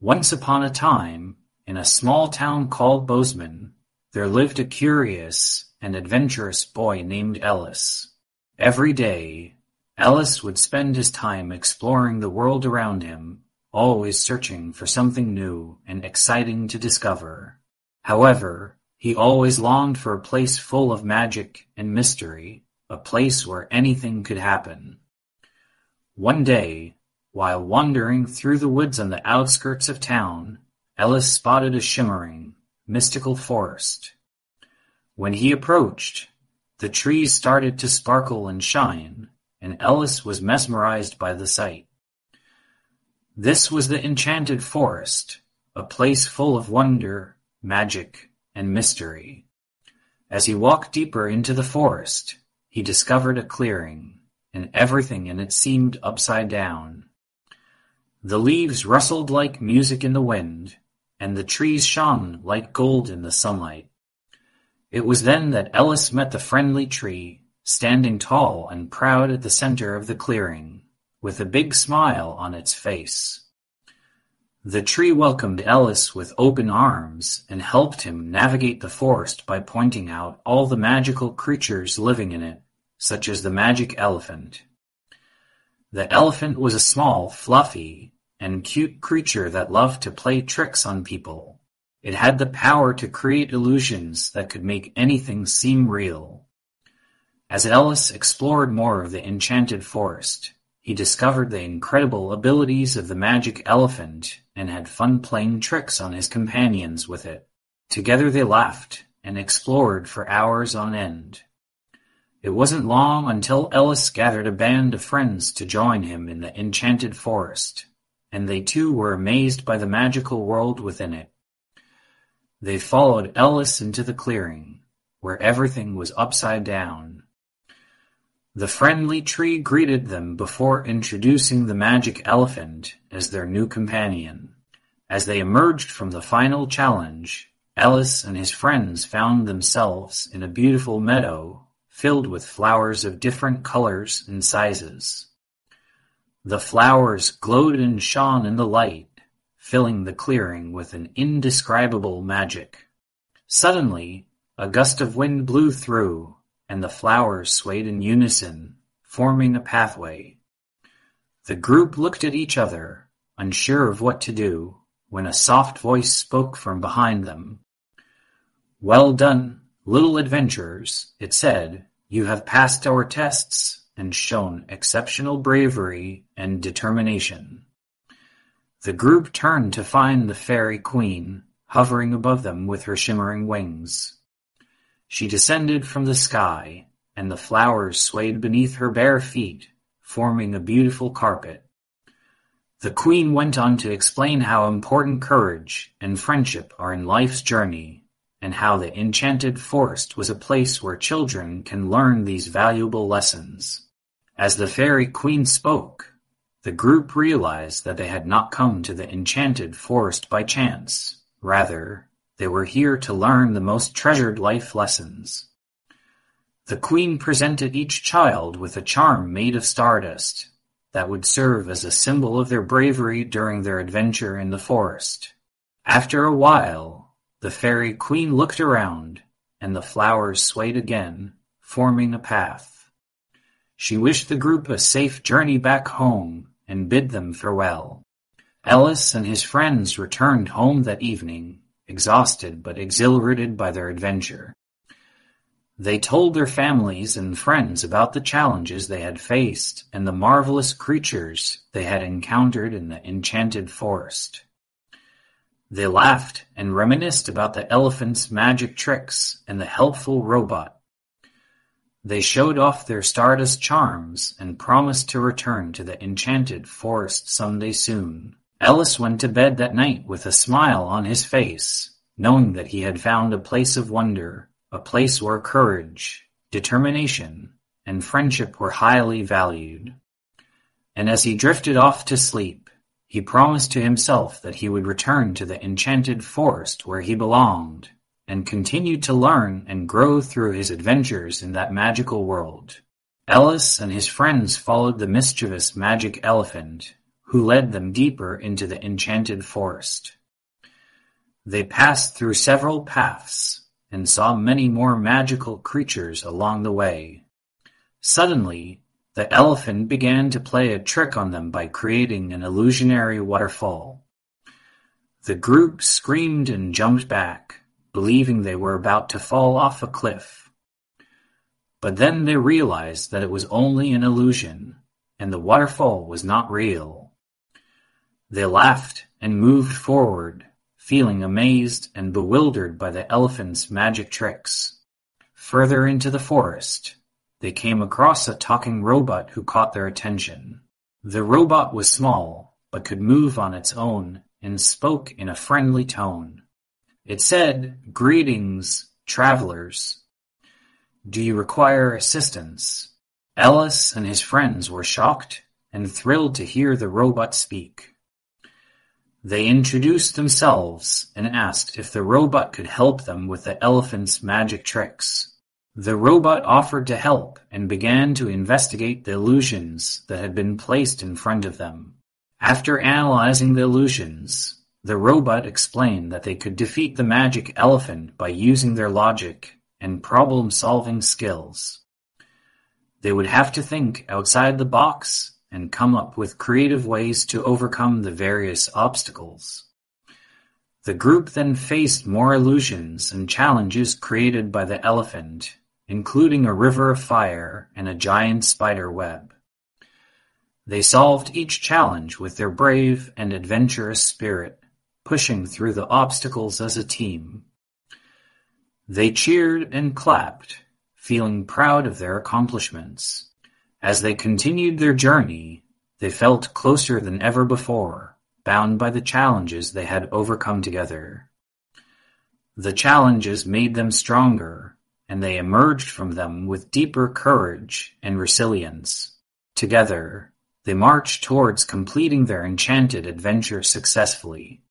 Once upon a time, in a small town called Bozeman, there lived a curious and adventurous boy named Ellis. Every day, Ellis would spend his time exploring the world around him, always searching for something new and exciting to discover. However, he always longed for a place full of magic and mystery, a place where anything could happen. One day, while wandering through the woods on the outskirts of town, Ellis spotted a shimmering, mystical forest. When he approached, the trees started to sparkle and shine, and Ellis was mesmerized by the sight. This was the enchanted forest, a place full of wonder, magic, and mystery. As he walked deeper into the forest, he discovered a clearing, and everything in it seemed upside down. The leaves rustled like music in the wind, and the trees shone like gold in the sunlight. It was then that Ellis met the friendly tree, standing tall and proud at the center of the clearing, with a big smile on its face. The tree welcomed Ellis with open arms and helped him navigate the forest by pointing out all the magical creatures living in it, such as the magic elephant. The elephant was a small, fluffy, and cute creature that loved to play tricks on people. It had the power to create illusions that could make anything seem real. As Ellis explored more of the enchanted forest, he discovered the incredible abilities of the magic elephant and had fun playing tricks on his companions with it. Together they laughed and explored for hours on end. It wasn't long until Ellis gathered a band of friends to join him in the enchanted forest, and they too were amazed by the magical world within it. They followed Ellis into the clearing, where everything was upside down. The friendly tree greeted them before introducing the magic elephant as their new companion. As they emerged from the final challenge, Ellis and his friends found themselves in a beautiful meadow filled with flowers of different colors and sizes. The flowers glowed and shone in the light, filling the clearing with an indescribable magic. Suddenly, a gust of wind blew through, and the flowers swayed in unison, forming a pathway. The group looked at each other, unsure of what to do, when a soft voice spoke from behind them. Well done, little adventurers, it said, you have passed our tests and shown exceptional bravery and determination. The group turned to find the fairy queen, hovering above them with her shimmering wings. She descended from the sky, and the flowers swayed beneath her bare feet, forming a beautiful carpet. The queen went on to explain how important courage and friendship are in life's journey, and how the enchanted forest was a place where children can learn these valuable lessons. As the fairy queen spoke, the group realized that they had not come to the enchanted forest by chance. Rather, they were here to learn the most treasured life lessons. The queen presented each child with a charm made of stardust that would serve as a symbol of their bravery during their adventure in the forest. After a while, the fairy queen looked around, and the flowers swayed again, forming a path. She wished the group a safe journey back home and bid them farewell. Ellis and his friends returned home that evening exhausted but exhilarated by their adventure. They told their families and friends about the challenges they had faced and the marvelous creatures they had encountered in the enchanted forest. They laughed and reminisced about the elephant's magic tricks and the helpful robot. They showed off their stardust charms and promised to return to the enchanted forest someday soon. Ellis went to bed that night with a smile on his face, knowing that he had found a place of wonder, a place where courage, determination, and friendship were highly valued. And as he drifted off to sleep, he promised to himself that he would return to the enchanted forest where he belonged, and continued to learn and grow through his adventures in that magical world. Ellis and his friends followed the mischievous magic elephant who led them deeper into the enchanted forest. They passed through several paths and saw many more magical creatures along the way. Suddenly, the elephant began to play a trick on them by creating an illusionary waterfall. The group screamed and jumped back, believing they were about to fall off a cliff. But then they realized that it was only an illusion, and the waterfall was not real. They laughed and moved forward, feeling amazed and bewildered by the elephant's magic tricks. Further into the forest, they came across a talking robot who caught their attention. The robot was small, but could move on its own and spoke in a friendly tone. It said, Greetings, travelers. Do you require assistance? Ellis and his friends were shocked and thrilled to hear the robot speak. They introduced themselves and asked if the robot could help them with the elephant's magic tricks. The robot offered to help and began to investigate the illusions that had been placed in front of them. After analyzing the illusions, the robot explained that they could defeat the magic elephant by using their logic and problem-solving skills. They would have to think outside the box and come up with creative ways to overcome the various obstacles. The group then faced more illusions and challenges created by the elephant including a river of fire and a giant spider web. They solved each challenge with their brave and adventurous spirit, pushing through the obstacles as a team. They cheered and clapped, feeling proud of their accomplishments. As they continued their journey, they felt closer than ever before, bound by the challenges they had overcome together. The challenges made them stronger and they emerged from them with deeper courage and resilience. Together, they marched towards completing their enchanted adventure successfully.